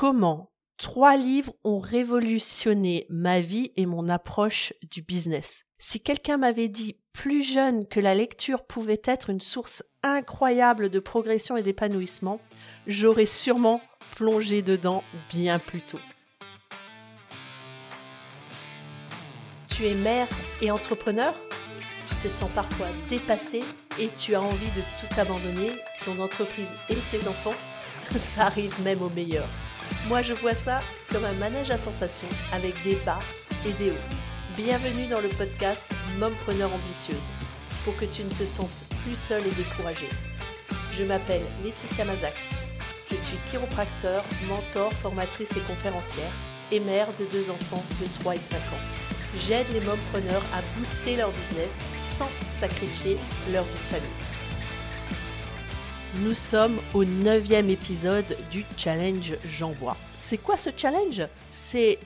comment trois livres ont révolutionné ma vie et mon approche du business. Si quelqu'un m'avait dit plus jeune que la lecture pouvait être une source incroyable de progression et d'épanouissement, j'aurais sûrement plongé dedans bien plus tôt. Tu es mère et entrepreneur? Tu te sens parfois dépassé et tu as envie de tout abandonner, ton entreprise et tes enfants? Ça arrive même au meilleur. Moi je vois ça comme un manège à sensations avec des bas et des hauts. Bienvenue dans le podcast Mompreneur ambitieuse pour que tu ne te sentes plus seule et découragée. Je m'appelle Laetitia Mazax. Je suis chiropracteur, mentor, formatrice et conférencière et mère de deux enfants de 3 et 5 ans. J'aide les mompreneurs à booster leur business sans sacrifier leur vie de famille. Nous sommes au neuvième épisode du challenge J'envoie. C'est quoi ce challenge? C'est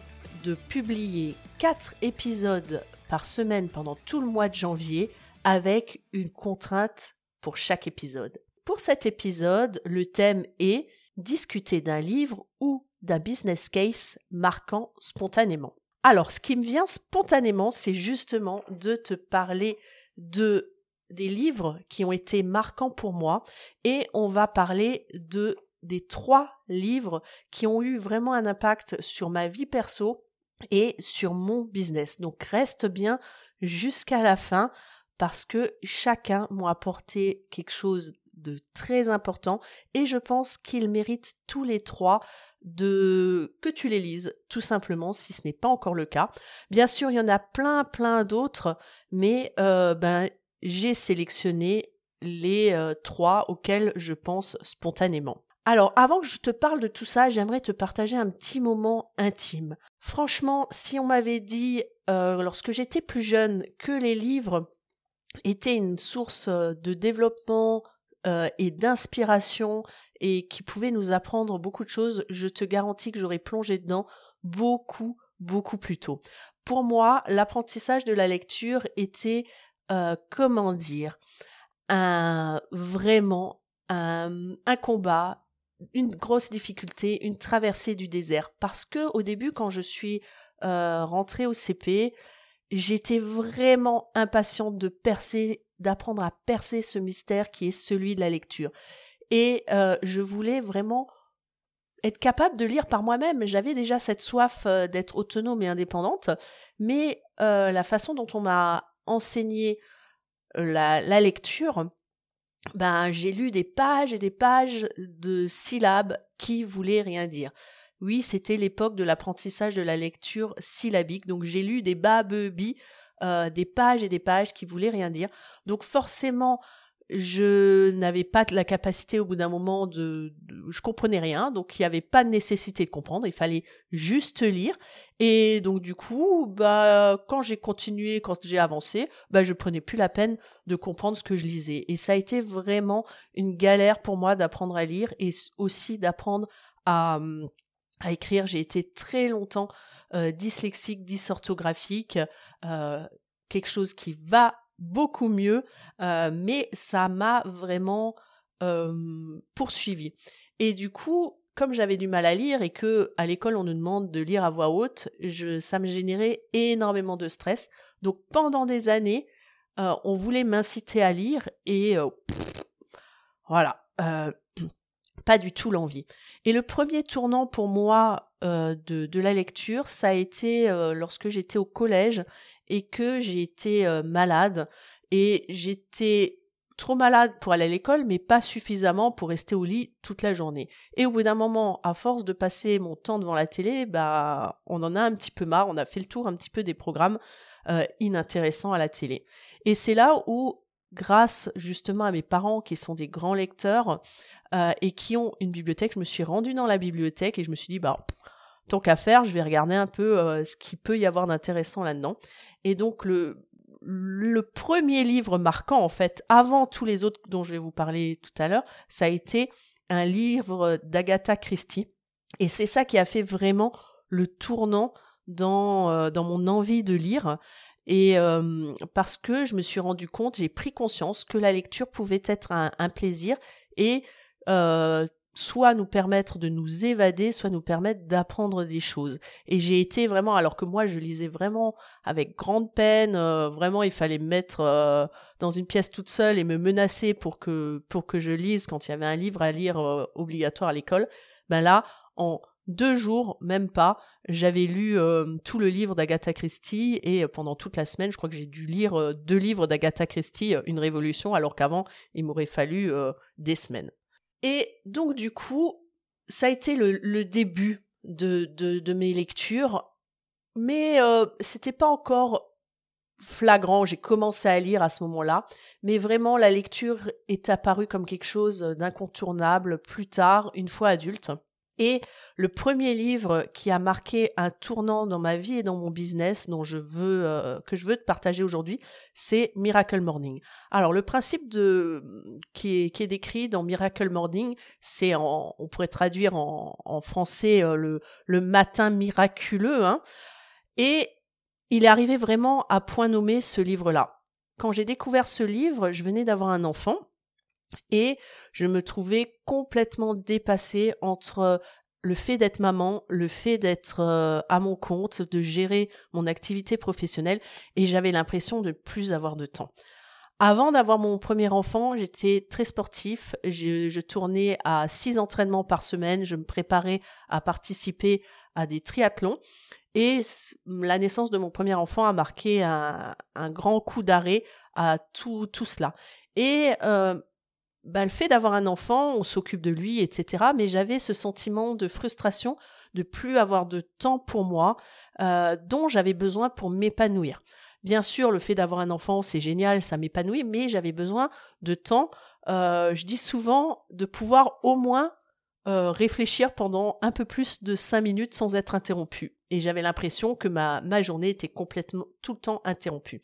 de publier 4 épisodes par semaine pendant tout le mois de janvier avec une contrainte pour chaque épisode. Pour cet épisode, le thème est discuter d'un livre ou d'un business case marquant spontanément. Alors, ce qui me vient spontanément, c'est justement de te parler de des livres qui ont été marquants pour moi et on va parler de des trois livres qui ont eu vraiment un impact sur ma vie perso et sur mon business. Donc reste bien jusqu'à la fin parce que chacun m'a apporté quelque chose de très important et je pense qu'ils méritent tous les trois de que tu les lises tout simplement si ce n'est pas encore le cas. Bien sûr, il y en a plein plein d'autres, mais euh, ben j'ai sélectionné les euh, trois auxquels je pense spontanément. Alors, avant que je te parle de tout ça, j'aimerais te partager un petit moment intime. Franchement, si on m'avait dit, euh, lorsque j'étais plus jeune, que les livres étaient une source euh, de développement et d'inspiration et qui pouvaient nous apprendre beaucoup de choses, je te garantis que j'aurais plongé dedans beaucoup, beaucoup plus tôt. Pour moi, l'apprentissage de la lecture était euh, comment dire, un, vraiment un, combat, une grosse difficulté, une traversée du désert. Parce que au début, quand je suis euh, rentrée au CP, j'étais vraiment impatiente de percer, d'apprendre à percer ce mystère qui est celui de la lecture. Et euh, je voulais vraiment être capable de lire par moi-même. J'avais déjà cette soif d'être autonome et indépendante, mais la façon dont on m'a enseigné la, la lecture, ben j'ai lu des pages et des pages de syllabes qui voulaient rien dire. Oui, c'était l'époque de l'apprentissage de la lecture syllabique, donc j'ai lu des babebis, euh, des pages et des pages qui voulaient rien dire. Donc forcément, je n'avais pas la capacité au bout d'un moment de, je comprenais rien donc il n'y avait pas de nécessité de comprendre il fallait juste lire. Et donc du coup bah quand j'ai continué quand j'ai avancé bah je prenais plus la peine de comprendre ce que je lisais. Et ça a été vraiment une galère pour moi d'apprendre à lire et aussi d'apprendre à, à écrire. J'ai été très longtemps euh, dyslexique dysorthographique euh, quelque chose qui va beaucoup mieux, euh, mais ça m'a vraiment euh, poursuivi. Et du coup, comme j'avais du mal à lire et que à l'école on nous demande de lire à voix haute, ça me générait énormément de stress. Donc pendant des années, euh, on voulait m'inciter à lire et voilà, pas du tout l'envie. Et le premier tournant pour moi de, la lecture, ça a été lorsque j'étais au collège et que j'ai été euh, malade et j'étais trop malade pour aller à l'école mais pas suffisamment pour rester au lit toute la journée. Et au bout d'un moment, à force de passer mon temps devant la télé, bah on en a un petit peu marre, on a fait le tour un petit peu des programmes euh, inintéressants à la télé. Et c'est là où grâce justement à mes parents qui sont des grands lecteurs euh, et qui ont une bibliothèque, je me suis rendue dans la bibliothèque et je me suis dit bah tant qu'à faire, je vais regarder un peu ce qu'il peut y avoir d'intéressant là-dedans. Et donc le, premier livre marquant, en fait, avant tous les autres dont je vais vous parler tout à l'heure, ça a été un livre d'Agatha Christie. Et c'est ça qui a fait vraiment le tournant dans, euh, dans mon envie de lire. Et euh, parce que je me suis rendu compte, j'ai pris conscience que la lecture pouvait être un, plaisir et euh, soit nous permettre de nous évader, soit nous permettre d'apprendre des choses. Et j'ai été vraiment, alors que moi je lisais vraiment avec grande peine, euh, vraiment il fallait me mettre euh, dans une pièce toute seule et me menacer pour que pour que je lise quand il y avait un livre à lire euh, obligatoire à l'école. Ben là, en deux jours, même pas, j'avais lu tout le livre d'Agatha Christie et pendant toute la semaine, je crois que j'ai dû lire deux livres d'Agatha Christie, Une Révolution, alors qu'avant, il m'aurait fallu des semaines. Et donc du coup, ça a été le, début de, de, mes lectures, mais euh, c'était pas encore flagrant. J'ai commencé à lire à ce moment-là, mais vraiment la lecture est apparue comme quelque chose d'incontournable plus tard, une fois adulte. Et le premier livre qui a marqué un tournant dans ma vie et dans mon business dont je veux euh, que je veux te partager aujourd'hui, c'est Miracle Morning. Alors le principe de qui est, qui est décrit dans Miracle Morning, c'est on pourrait traduire en, en français euh, le, le matin miraculeux, hein, et il est arrivé vraiment à point nommé ce livre-là. Quand j'ai découvert ce livre, je venais d'avoir un enfant et je me trouvais complètement dépassée entre le fait d'être maman, le fait d'être euh, à mon compte, de gérer mon activité professionnelle, et j'avais l'impression de plus avoir de temps. Avant d'avoir mon premier enfant, j'étais très sportif. Je, tournais à six entraînements par semaine. Je me préparais à participer à des triathlons. Et la naissance de mon premier enfant a marqué un, un grand coup d'arrêt à tout, tout cela. Et euh, bah, le fait d'avoir un enfant, on s'occupe de lui, etc. Mais j'avais ce sentiment de frustration de plus avoir de temps pour moi, euh, dont j'avais besoin pour m'épanouir. Bien sûr, le fait d'avoir un enfant, c'est génial, ça m'épanouit, mais j'avais besoin de temps. Euh, je dis souvent de pouvoir au moins euh, réfléchir pendant un peu plus de cinq minutes sans être interrompu. Et j'avais l'impression que ma, ma journée était complètement tout le temps interrompue.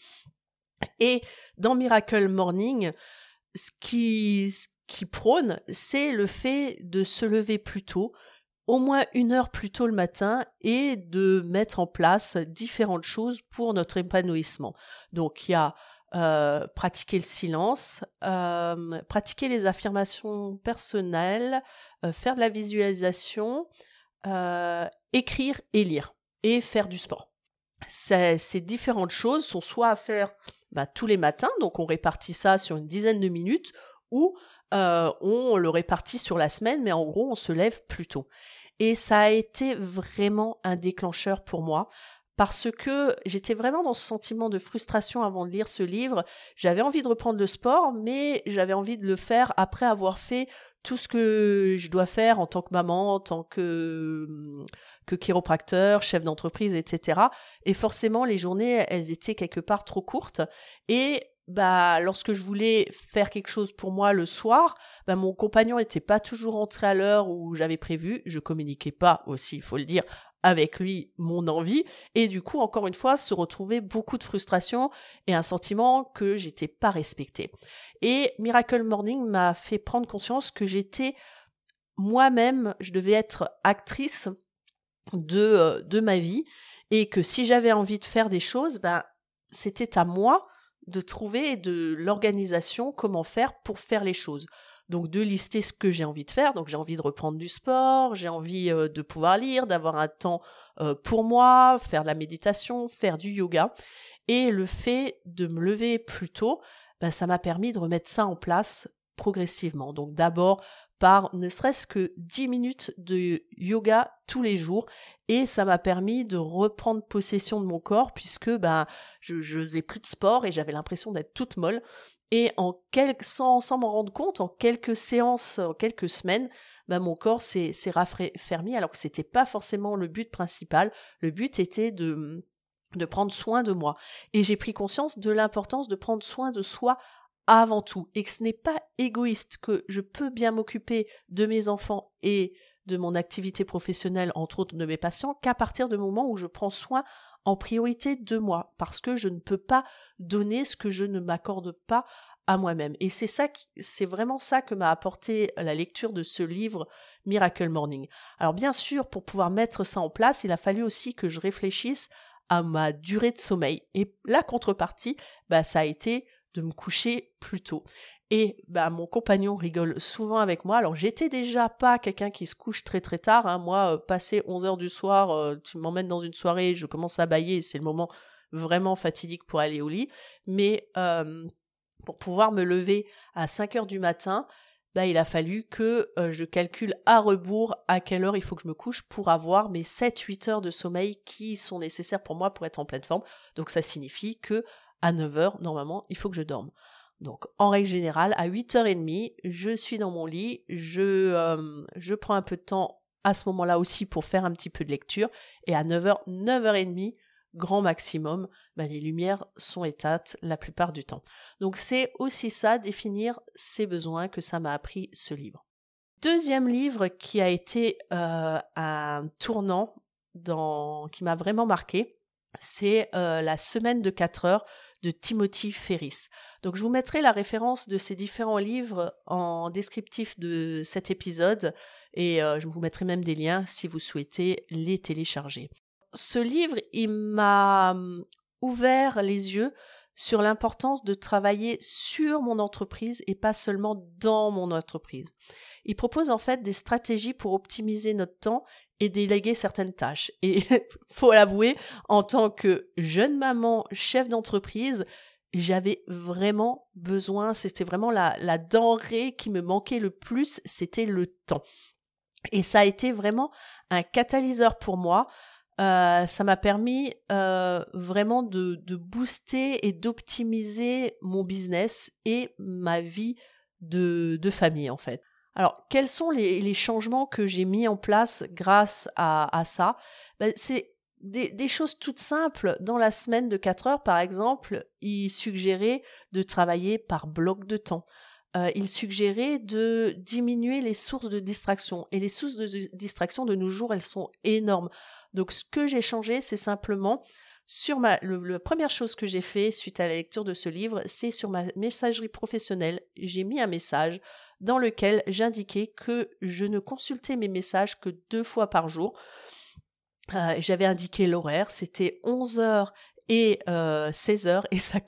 Et dans Miracle Morning, ce qui, prône, c'est le fait de se lever plus tôt, au moins une heure plus tôt le matin, et de mettre en place différentes choses pour notre épanouissement. Donc il y a euh, pratiquer le silence, euh, pratiquer les affirmations personnelles, euh, faire de la visualisation, écrire et lire, et faire du sport. Ces différentes choses sont soit à faire bah, tous les matins, donc on répartit ça sur une dizaine de minutes, ou euh, on le répartit sur la semaine, mais en gros on se lève plus tôt. Et ça a été vraiment un déclencheur pour moi parce que j'étais vraiment dans ce sentiment de frustration avant de lire ce livre. J'avais envie de reprendre le sport, mais j'avais envie de le faire après avoir fait tout ce que je dois faire en tant que maman, en tant que que chiropracteur, chef d'entreprise, etc. Et forcément, les journées, elles étaient quelque part trop courtes. Et bah, lorsque je voulais faire quelque chose pour moi le soir, bah, mon compagnon n'était pas toujours rentré à l'heure où j'avais prévu. Je communiquais pas aussi, il faut le dire, avec lui mon envie. Et du coup, encore une fois, se retrouver beaucoup de frustration et un sentiment que j'étais pas respectée. Et Miracle Morning m'a fait prendre conscience que j'étais moi-même, je devais être actrice de, euh, de ma vie et que si j'avais envie de faire des choses, ben, c'était à moi de trouver de l'organisation comment faire pour faire les choses. Donc de lister ce que j'ai envie de faire. Donc j'ai envie de reprendre du sport, j'ai envie euh, de pouvoir lire, d'avoir un temps euh, pour moi, faire de la méditation, faire du yoga. Et le fait de me lever plus tôt, ben, ça m'a permis de remettre ça en place progressivement. Donc d'abord par ne serait-ce que 10 minutes de yoga tous les jours. Et ça m'a permis de reprendre possession de mon corps puisque ben je, faisais plus de sport et j'avais l'impression d'être toute molle. Et en quelques sans, sans m'en rendre compte en quelques séances en quelques semaines ben mon corps s'est raffermi alors que c'était pas forcément le but principal. Le but était de de prendre soin de moi et j'ai pris conscience de l'importance de prendre soin de soi avant tout et que ce n'est pas égoïste, que je peux bien m'occuper de mes enfants et de mon activité professionnelle, entre autres de mes patients, qu'à partir du moment où je prends soin en priorité de moi, parce que je ne peux pas donner ce que je ne m'accorde pas à moi-même. Et c'est ça, c'est vraiment ça que m'a apporté la lecture de ce livre Miracle Morning. Alors bien sûr, pour pouvoir mettre ça en place, il a fallu aussi que je réfléchisse à ma durée de sommeil. Et la contrepartie, bah, ça a été de me coucher plus tôt. Et bah, mon compagnon rigole souvent avec moi. Alors, j'étais déjà pas quelqu'un qui se couche très très tard. Hein. Moi, euh, passé 11 heures du soir, euh, tu m'emmènes dans une soirée, je commence à bailler, c'est le moment vraiment fatidique pour aller au lit. Mais euh, pour pouvoir me lever à 5 heures du matin, bah, il a fallu que je calcule à rebours à quelle heure il faut que je me couche pour avoir mes 7-8 heures de sommeil qui sont nécessaires pour moi pour être en pleine forme. Donc ça signifie que à 9 heures, normalement, il faut que je dorme. Donc, en règle générale, à 8h30, je suis dans mon lit, je, euh, je prends un peu de temps à ce moment-là aussi pour faire un petit peu de lecture, et à 9h, 9h30, grand maximum, ben, les lumières sont éteintes la plupart du temps. Donc, c'est aussi ça, définir ses besoins, que ça m'a appris ce livre. Deuxième livre qui a été euh, un tournant dans, qui m'a vraiment marqué, c'est euh, La semaine de 4 heures de Timothy Ferris. Donc je vous mettrai la référence de ces différents livres en descriptif de cet épisode et euh, je vous mettrai même des liens si vous souhaitez les télécharger. Ce livre, il m'a hum, ouvert les yeux sur l'importance de travailler sur mon entreprise et pas seulement dans mon entreprise. Il propose en fait des stratégies pour optimiser notre temps et déléguer certaines tâches. Et faut l'avouer, en tant que jeune maman, chef d'entreprise, j'avais vraiment besoin, c'était vraiment la, la denrée qui me manquait le plus, c'était le temps. Et ça a été vraiment un catalyseur pour moi. Euh, ça m'a permis euh, vraiment de, booster et d'optimiser mon business et ma vie de, famille en fait. Alors, quels sont les, changements que j'ai mis en place grâce à, ça? Ben, C'est des, choses toutes simples. Dans la semaine de 4 heures, par exemple, il suggérait de travailler par bloc de temps. Euh, il suggérait de diminuer les sources de distraction. Et les sources de distraction de nos jours, elles sont énormes. Donc ce que j'ai changé, c'est simplement sur ma la première chose que j'ai fait suite à la lecture de ce livre, c'est sur ma messagerie professionnelle, j'ai mis un message dans lequel j'indiquais que je ne consultais mes messages que deux fois par jour. Euh, j'avais indiqué l'horaire, c'était 11 heures et euh, 16 heures et ça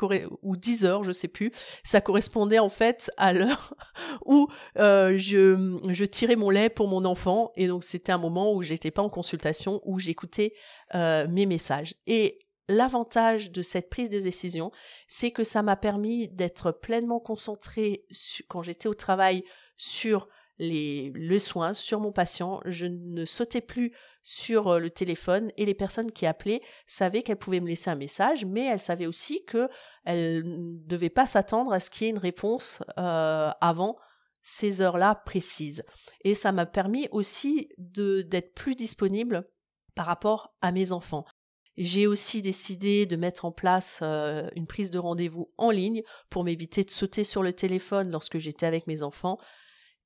ou 10 heures, je sais plus. Ça correspondait en fait à l'heure où euh, je, je tirais mon lait pour mon enfant et donc c'était un moment où j'étais pas en consultation où j'écoutais euh, mes messages. Et l'avantage de cette prise de décision, c'est que ça m'a permis d'être pleinement concentrée quand j'étais au travail sur les, le soin, sur mon patient. Je ne sautais plus sur euh, le téléphone et les personnes qui appelaient savaient qu'elles pouvaient me laisser un message, mais elles savaient aussi qu'elles ne devaient pas s'attendre à ce qu'il y ait une réponse euh, avant ces heures-là précises. Et ça m'a permis aussi d'être plus disponible par rapport à mes enfants. J'ai aussi décidé de mettre en place euh, une prise de rendez-vous en ligne pour m'éviter de sauter sur le téléphone lorsque j'étais avec mes enfants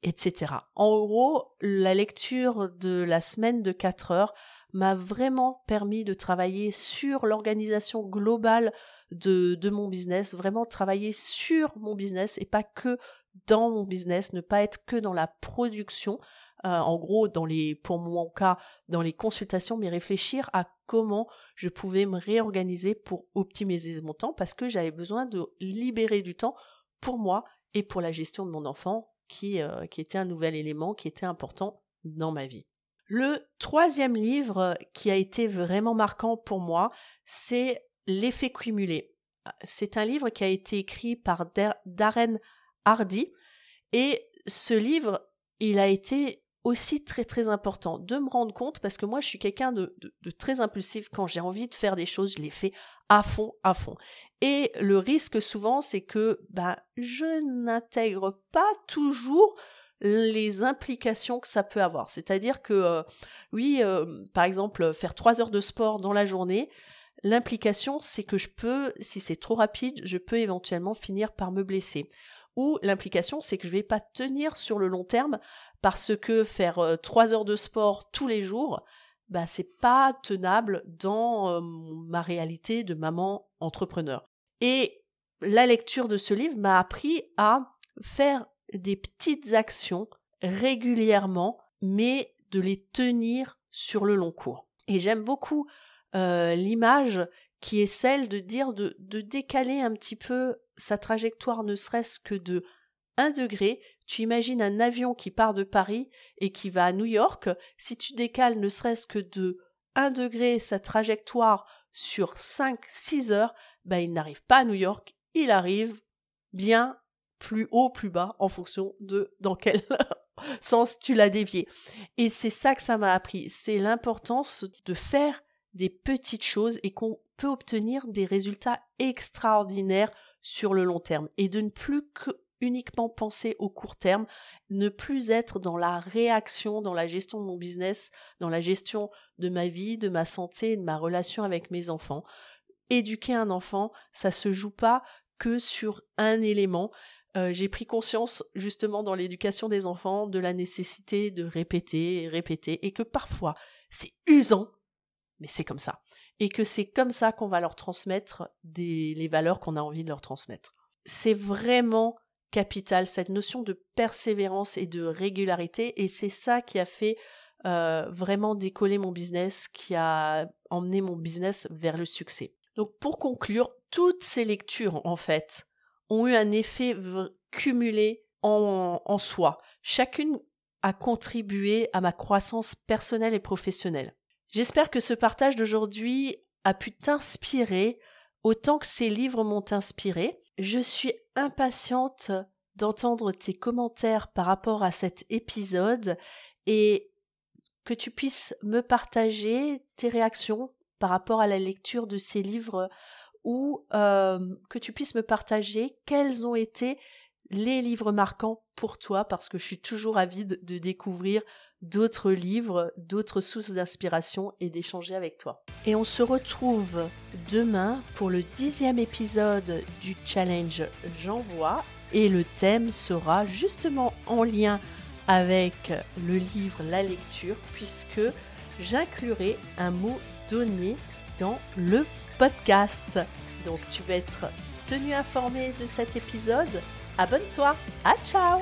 etc. En gros, la lecture de la semaine de 4 heures m'a vraiment permis de travailler sur l'organisation globale de, mon business, vraiment travailler sur mon business et pas que dans mon business, ne pas être que dans la production, euh, en gros, pour mon cas, dans les consultations, mais réfléchir à comment je pouvais me réorganiser pour optimiser mon temps parce que j'avais besoin de libérer du temps pour moi et pour la gestion de mon enfant qui, euh, qui était un nouvel élément qui était important dans ma vie. Le troisième livre qui a été vraiment marquant pour moi, c'est L'effet cumulé. C'est un livre qui a été écrit par Darren Hardy et ce livre, il a été aussi très très important de me rendre compte parce que moi je suis quelqu'un de, très impulsif quand j'ai envie de faire des choses je les fais à fond à fond et le risque souvent, c'est que bah, je n'intègre pas toujours les implications que ça peut avoir. C'est-à-dire que, euh, oui, euh, par exemple, faire trois heures de sport dans la journée, l'implication, c'est que je peux, si c'est trop rapide, je peux éventuellement finir par me blesser. Ou l'implication, c'est que je vais pas tenir sur le long terme parce que faire euh, trois heures de sport tous les jours, bah c'est pas tenable dans euh, ma réalité de maman entrepreneur. Et la lecture de ce livre m'a appris à faire des petites actions régulièrement, mais de les tenir sur le long cours. Et j'aime beaucoup euh, l'image qui est celle de dire de, décaler un petit peu sa trajectoire, ne serait-ce que de 1 degré, tu imagines un avion qui part de Paris et qui va à New York. Si tu décales ne serait-ce que de 1 degré sa trajectoire sur 5-6 heures, ben il n'arrive pas à New York, il arrive bien plus haut, plus bas, en fonction de dans quel sens tu l'as dévié. Et c'est ça que ça m'a appris, c'est l'importance de faire des petites choses et qu'on peut obtenir des résultats extraordinaires sur le long terme et de ne plus que uniquement penser au court terme, ne plus être dans la réaction, dans la gestion de mon business, dans la gestion de ma vie, de ma santé, de ma relation avec mes enfants. Éduquer un enfant, ça se joue pas que sur un élément. Euh, j'ai pris conscience justement dans l'éducation des enfants de la nécessité de répéter répéter et que parfois c'est usant, mais c'est comme ça. Et que c'est comme ça qu'on va leur transmettre des, les valeurs qu'on a envie de leur transmettre. C'est vraiment capital, cette notion de persévérance et de régularité, et c'est ça qui a fait euh, vraiment décoller mon business, qui a emmené mon business vers le succès. Donc pour conclure, toutes ces lectures, en fait, ont eu un effet cumulé en, en soi. Chacune a contribué à ma croissance personnelle et professionnelle. J'espère que ce partage d'aujourd'hui a pu t'inspirer autant que ces livres m'ont inspiré. Je suis impatiente d'entendre tes commentaires par rapport à cet épisode et que tu puisses me partager tes réactions par rapport à la lecture de ces livres ou euh, que tu puisses me partager quels ont été les livres marquants pour toi parce que je suis toujours avide de découvrir d'autres livres, d'autres sources d'inspiration et d'échanger avec toi. Et on se retrouve demain pour le dixième épisode du challenge J'envoie et le thème sera justement en lien avec le livre La lecture puisque j'inclurai un mot donné dans le podcast. Donc tu vas être tenu informé de cet épisode. Abonne-toi. À ciao